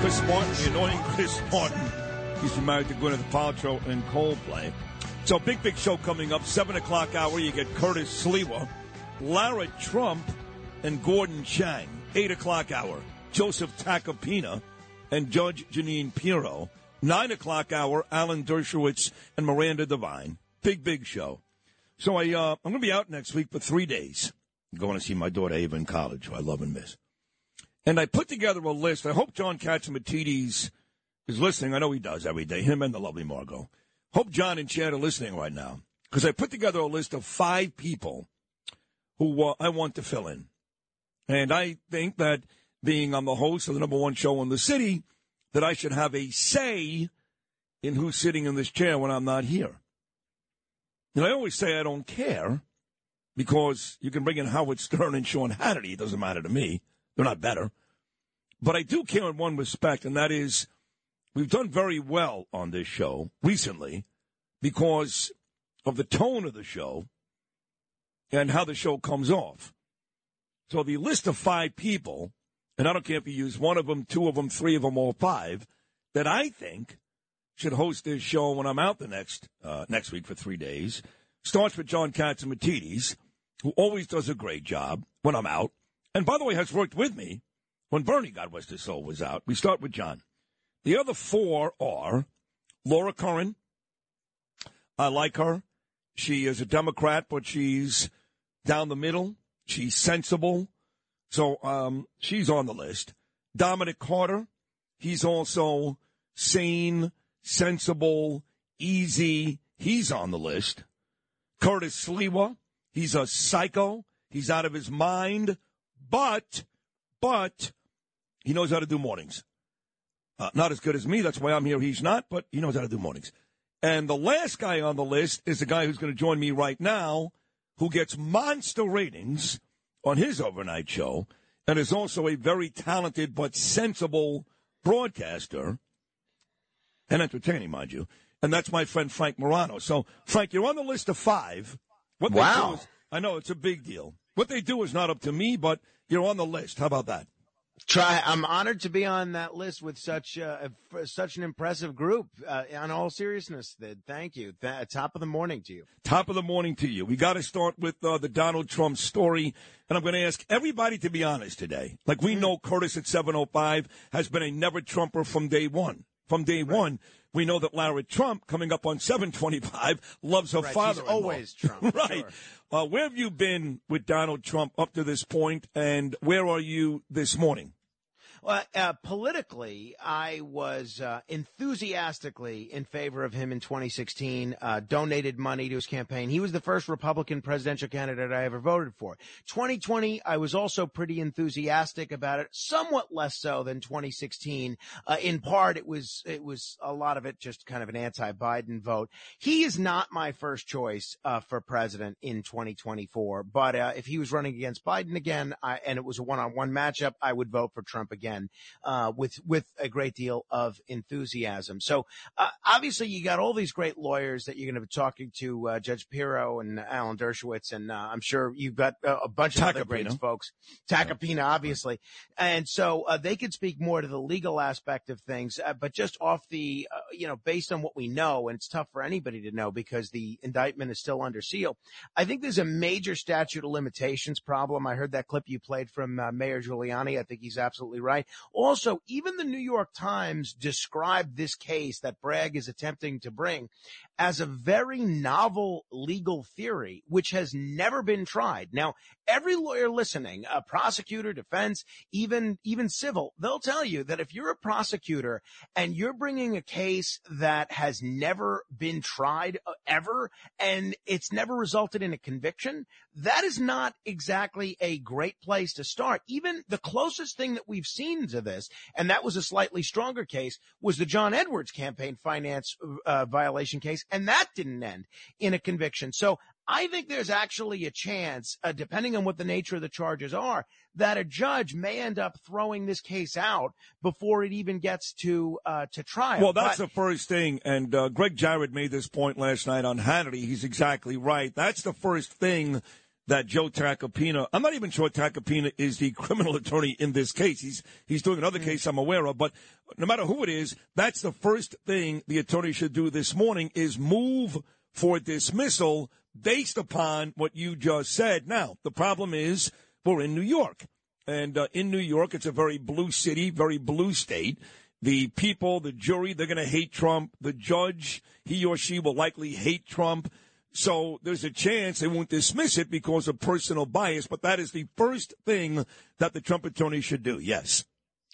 Chris Martin, the annoying Chris Martin. He's married to Gwyneth Paltrow and Coldplay. So big, big show coming up. Seven o'clock hour. You get Curtis Sliwa, Lara Trump, and Gordon Chang. Eight o'clock hour. Joseph Tacopina and Judge Jeanine Pirro. Nine o'clock hour. Alan Dershowitz and Miranda Devine. Big, big show. So I, uh, I'm going to be out next week for three days. Going to see my daughter Ava in college, who I love and miss. And I put together a list. I hope John Catsimatidis is listening. I know he does every day, him and the lovely Margot. Hope John and Chad are listening right now. Because I put together a list of five people who uh, I want to fill in. And I think that being I'm the host of the number one show in the city, that I should have a say in who's sitting in this chair when I'm not here. And I always say I don't care because you can bring in Howard Stern and Sean Hannity. It doesn't matter to me. They're not better. But I do care in one respect, and that is we've done very well on this show recently because of the tone of the show and how the show comes off. So the list of five people, and I don't care if you use one of them, two of them, three of them, or five, that I think should host this show when I'm out the next uh, next week for three days. Starts with John Catsimatidis, who always does a great job when I'm out. And by the way, has worked with me when Bernie, God rest his soul, was out. We start with John. The other four are Laura Curran. I like her. She is a Democrat, but she's down the middle. She's sensible. So um, she's on the list. Dominic Carter. He's also sane, sensible, easy. He's on the list. Curtis Sliwa. He's a psycho. He's out of his mind. But, but, he knows how to do mornings. Uh, not as good as me. That's why I'm here. He's not, but he knows how to do mornings. And the last guy on the list is the guy who's going to join me right now, who gets monster ratings on his overnight show, and is also a very talented but sensible broadcaster and entertaining, mind you. And that's my friend Frank Morano. So, Frank, you're on the list of five. What Wow. is, I know it's a big deal. What they do is not up to me, but you're on the list. How about that? Try. I'm honored to be on that list with such uh, such an impressive group. Uh, on all seriousness, thank you. Th- top of the morning to you. Top of the morning to you. We got to start with uh, the Donald Trump story, and I'm going to ask everybody to be honest today. Like we know, Curtis at 7:05 has been a never Trumper from day one. From day one, we know that Lara Trump, coming up on 725, loves her Right, father. always Trump, right. sure. Uh, where have you been with Donald Trump up to this point, and where are you this morning? Well, uh, politically, I was uh, enthusiastically in favor of him in 2016. Uh, donated money to his campaign. He was the first Republican presidential candidate I ever voted for. 2020, I was also pretty enthusiastic about it. Somewhat less so than 2016. Uh, in part, it was it was a lot of it just kind of an anti-Biden vote. He is not my first choice uh, for president in 2024. But uh, if he was running against Biden again, I, and it was a one-on-one matchup, I would vote for Trump again uh, with with a great deal of enthusiasm. So uh, obviously, you got all these great lawyers that you're going to be talking to, uh, Judge Pirro and Alan Dershowitz, and uh, I'm sure you've got uh, a bunch of other great folks. Tacopina, obviously, and so uh, they could speak more to the legal aspect of things, uh, but just off the, uh, you know, based on what we know, and it's tough for anybody to know because the indictment is still under seal. I think there's a major statute of limitations problem. I heard that clip you played from uh, Mayor Giuliani. I think he's absolutely right. Also, even the New York Times described this case that Bragg is attempting to bring as a very novel legal theory, which has never been tried. Now, every lawyer listening, a prosecutor, defense, even, even civil, they'll tell you that if you're a prosecutor and you're bringing a case that has never been tried uh, ever and it's never resulted in a conviction, that is not exactly a great place to start. Even the closest thing that we've seen to this, and that was a slightly stronger case, was the John Edwards campaign finance uh, violation case, and that didn't end in a conviction. So I think there's actually a chance, uh, depending on what the nature of the charges are, that a judge may end up throwing this case out before it even gets to uh, to trial. Well, that's But- the first thing. And uh, Gregg Jarrett made this point last night on Hannity. He's exactly right. That's the first thing that Joe Tacopina. I'm not even sure Tacopina is the criminal attorney in this case. He's he's doing another case I'm aware of. But no matter who it is, that's the first thing the attorney should do this morning is move for dismissal based upon what you just said. Now, the problem is we're in New York. And uh, in New York, it's a very blue city, very blue state. The people, the jury, they're going to hate Trump. The judge, he or she will likely hate Trump. So there's a chance they won't dismiss it because of personal bias. But that is the first thing that the Trump attorney should do. Yes.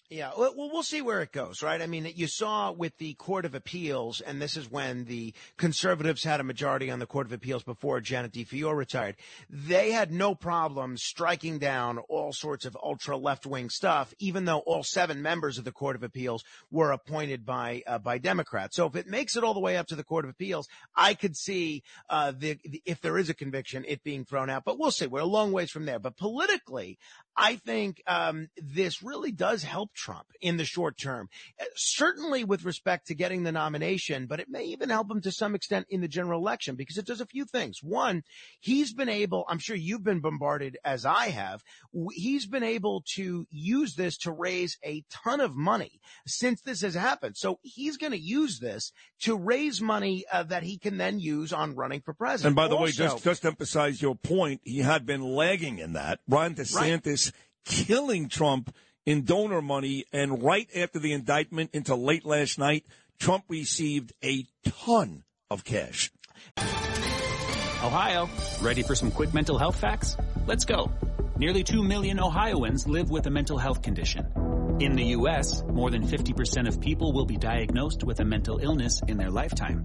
Yeah, well, well, see where it goes, right? I mean, you saw with the Court of Appeals, and this is when the conservatives had a majority on the Court of Appeals before Janet DeFiore retired. They had no problem striking down all sorts of ultra left wing stuff, even though all seven members of the Court of Appeals were appointed by uh, by Democrats. So if it makes it all the way up to the Court of Appeals, I could see uh, the, the if there is a conviction, it being thrown out. But we'll see. We're a long ways from there. But politically, I think um, this really does help Trump in the short term. Uh, Certainly with respect to getting the nomination, but it may even help him to some extent in the general election because it does a few things. One, he's been able, I'm sure you've been bombarded as I have, he's been able to use this to raise a ton of money since this has happened. So he's going to use this to raise money uh, that he can then use on running for president. And by the way, just just to emphasize your point, he had been lagging in that. Ron DeSantis killing Trump in donor money, and right after the indictment into late last night, Trump received a ton of cash. Ohio, ready for some quick mental health facts? Let's go. Nearly 2 million Ohioans live with a mental health condition. In the U.S., more than 50% of people will be diagnosed with a mental illness in their lifetime.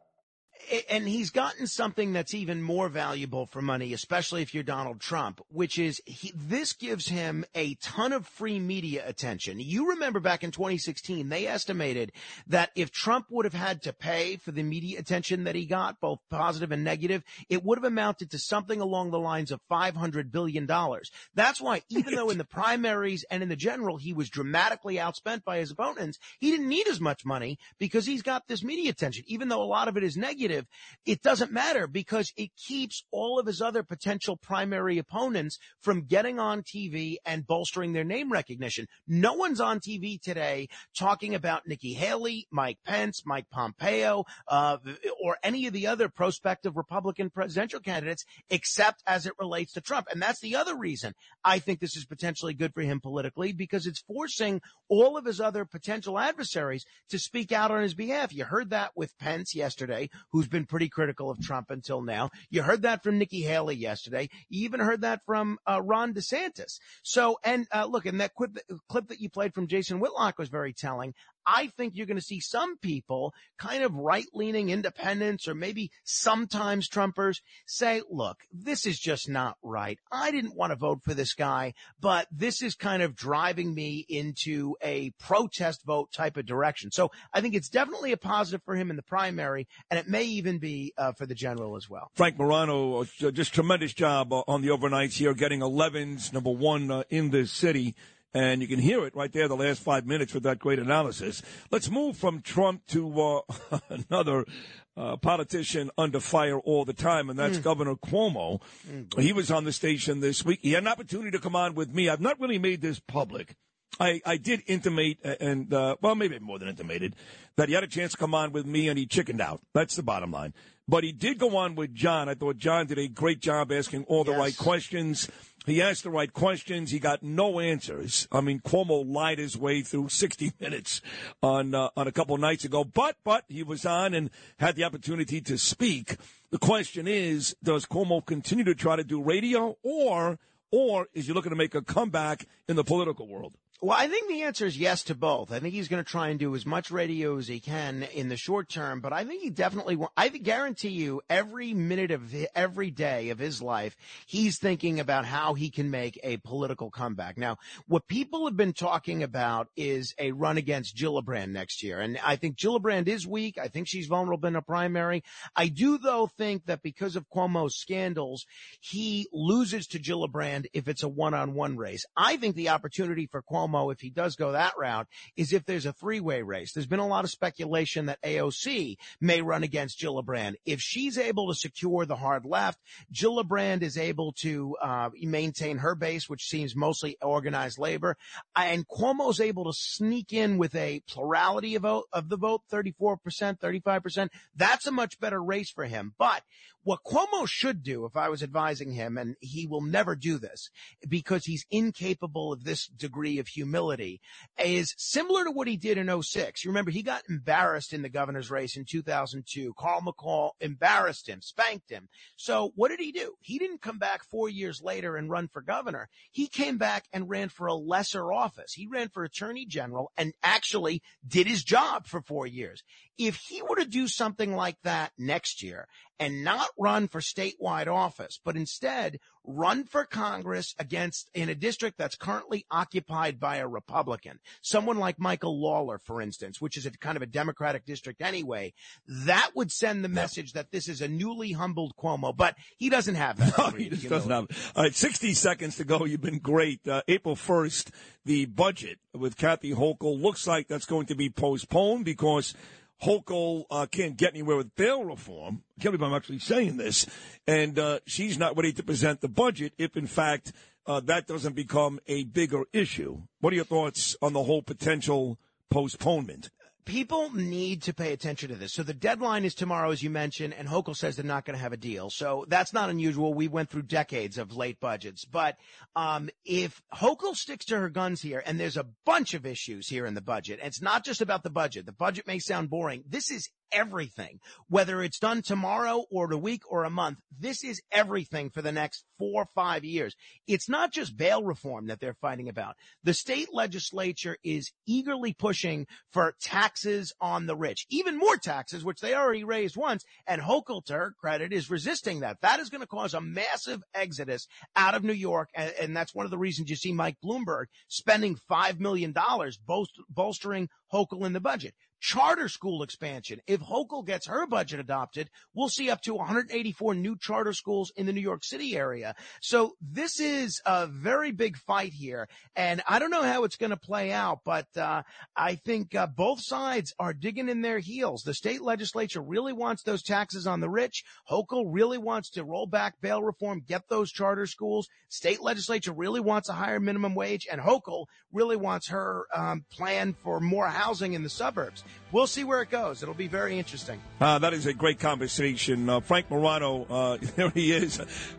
and he's gotten something that's even more valuable for money, especially if you're Donald Trump, which is he, this gives him a ton of free media attention. You remember back in 2016, they estimated that if Trump would have had to pay for the media attention that he got, both positive and negative, it would have amounted to something along the lines of $500 billion. That's why even though in the primaries and in the general, he was dramatically outspent by his opponents, he didn't need as much money because he's got this media attention, even though a lot of it is negative negative, it doesn't matter because it keeps all of his other potential primary opponents from getting on TV and bolstering their name recognition. No one's on TV today talking about Nikki Haley, Mike Pence, Mike Pompeo, uh, or any of the other prospective Republican presidential candidates, except as it relates to Trump. And that's the other reason I think this is potentially good for him politically because it's forcing all of his other potential adversaries to speak out on his behalf. You heard that with Pence yesterday, who's been pretty critical of Trump until now. You heard that from Nikki Haley yesterday. You even heard that from uh, Ron DeSantis. So, and uh, look, and that clip, clip that you played from Jason Whitlock was very telling. I think you're going to see some people, kind of right leaning independents or maybe sometimes Trumpers, say, look, this is just not right. I didn't want to vote for this guy, but this is kind of driving me into a protest vote type of direction. So I think it's definitely a positive for him in the primary, and it may even be uh, for the general as well. Frank Morano, uh, just tremendous job uh, on the overnights here, getting 11s, number one uh, in this city. And you can hear it right there the last five minutes with that great analysis. Let's move from Trump to uh, another uh, politician under fire all the time, and that's Governor Cuomo. He was on the station this week. He had an opportunity to come on with me. I've not really made this public. I, I did intimate, uh, and uh, well, maybe more than intimated, that he had a chance to come on with me, and he chickened out. That's the bottom line. But he did go on with John. I thought John did a great job asking all the Yes. right questions. He asked the right questions. He got no answers. I mean, Cuomo lied his way through 60 minutes on uh, on a couple of nights ago. But but he was on and had the opportunity to speak. The question is, does Cuomo continue to try to do radio, or or is he looking to make a comeback in the political world? Well, I think the answer is yes to both. I think he's going to try and do as much radio as he can in the short term, but I think he definitely wa- I guarantee you every minute of every day of his life, he's thinking about how he can make a political comeback. Now, what people have been talking about is a run against Gillibrand next year. And I think Gillibrand is weak. I think she's vulnerable in a primary. I do though think that because of Cuomo's scandals, he loses to Gillibrand if it's a one-on-one race. I think the opportunity for Cuomo, if he does go that route, is if there's a three-way race. There's been a lot of speculation that AOC may run against Gillibrand. If she's able to secure the hard left, Gillibrand is able to uh, maintain her base, which seems mostly organized labor, and Cuomo's able to sneak in with a plurality of, vote, of the vote, 34%, 35%. That's a much better race for him. But what Cuomo should do, if I was advising him, and he will never do this because he's incapable of this degree of humility, is similar to what he did in 06. You remember he got embarrassed in the governor's race in 2002. Carl McCall embarrassed him, spanked him. So what did he do? He didn't come back four years later and run for governor. He came back and ran for a lesser office. He ran for attorney general and actually did his job for four years. If he were to do something like that next year and not run for statewide office, but instead run for Congress against in a district that's currently occupied by a Republican, someone like Michael Lawler, for instance, which is a kind of a Democratic district anyway, that would send the message that this is a newly humbled Cuomo, but he doesn't have that. No, he just doesn't have. All right, 60 seconds to go. You've been great. Uh, April 1st, the budget with Kathy Hochul looks like that's going to be postponed because Hochul uh, can't get anywhere with bail reform. I can't believe I'm actually saying this. And uh, she's not ready to present the budget if, in fact, uh, that doesn't become a bigger issue. What are your thoughts on the whole potential postponement? People need to pay attention to this. So the deadline is tomorrow, as you mentioned, and Hochul says they're not going to have a deal. So that's not unusual. We went through decades of late budgets. But um, if Hochul sticks to her guns here, and there's a bunch of issues here in the budget, it's not just about the budget. The budget may sound boring. This is everything. Whether it's done tomorrow or a week or a month, this is everything for the next four or five years. It's not just bail reform that they're fighting about. The state legislature is eagerly pushing for taxes on the rich, even more taxes, which they already raised once. And Hochul, credit, is resisting that. That is going to cause a massive exodus out of New York. And, and that's one of the reasons you see Mike Bloomberg spending $5 million bolst- bolstering Hochul in the budget. Charter school expansion. If Hochul gets her budget adopted, we'll see up to 184 new charter schools in the New York City area. So this is a very big fight here. And I don't know how it's going to play out, but uh, I think uh, both sides are digging in their heels. The state legislature really wants those taxes on the rich. Hochul really wants to roll back bail reform, get those charter schools. State legislature really wants a higher minimum wage, and Hochul really wants her um, plan for more housing in the suburbs. We'll see where it goes. It'll be very interesting. Uh, that is a great conversation. Uh, Frank Morano, uh, there he is.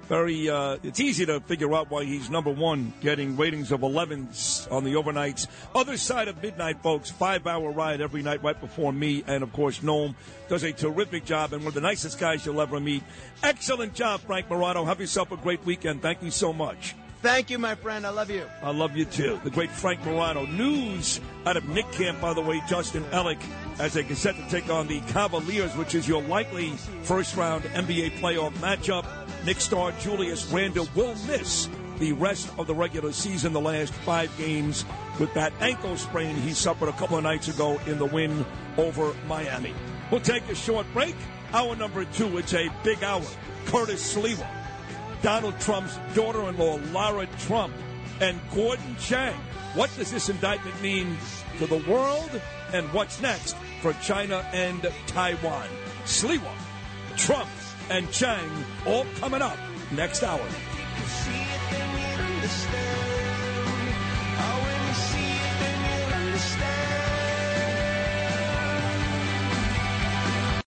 Very, uh, it's easy to figure out why he's number one, getting ratings of 11s on the overnights. Other side of midnight, folks, five hour ride every night right before me. And of course, Noam does a terrific job and one of the nicest guys you'll ever meet. Excellent job, Frank Morano. Have yourself a great weekend. Thank you so much. Thank you, my friend. I love you. I love you too. The great Frank Morano. News out of Knick Camp, by the way, Justin Ellick, as they get set to take on the Cavaliers, which is your likely first round NBA playoff matchup. Knick star Julius Randle will miss the rest of the regular season, the last five games, with that ankle sprain he suffered a couple of nights ago in the win over Miami. We'll take a short break. Hour number two, it's a big hour. Curtis Sliwa. Donald Trump's daughter in law, Lara Trump, and Gordon Chang. What does this indictment mean to the world? And what's next for China and Taiwan? Sliwa, Trump, and Chang all coming up next hour.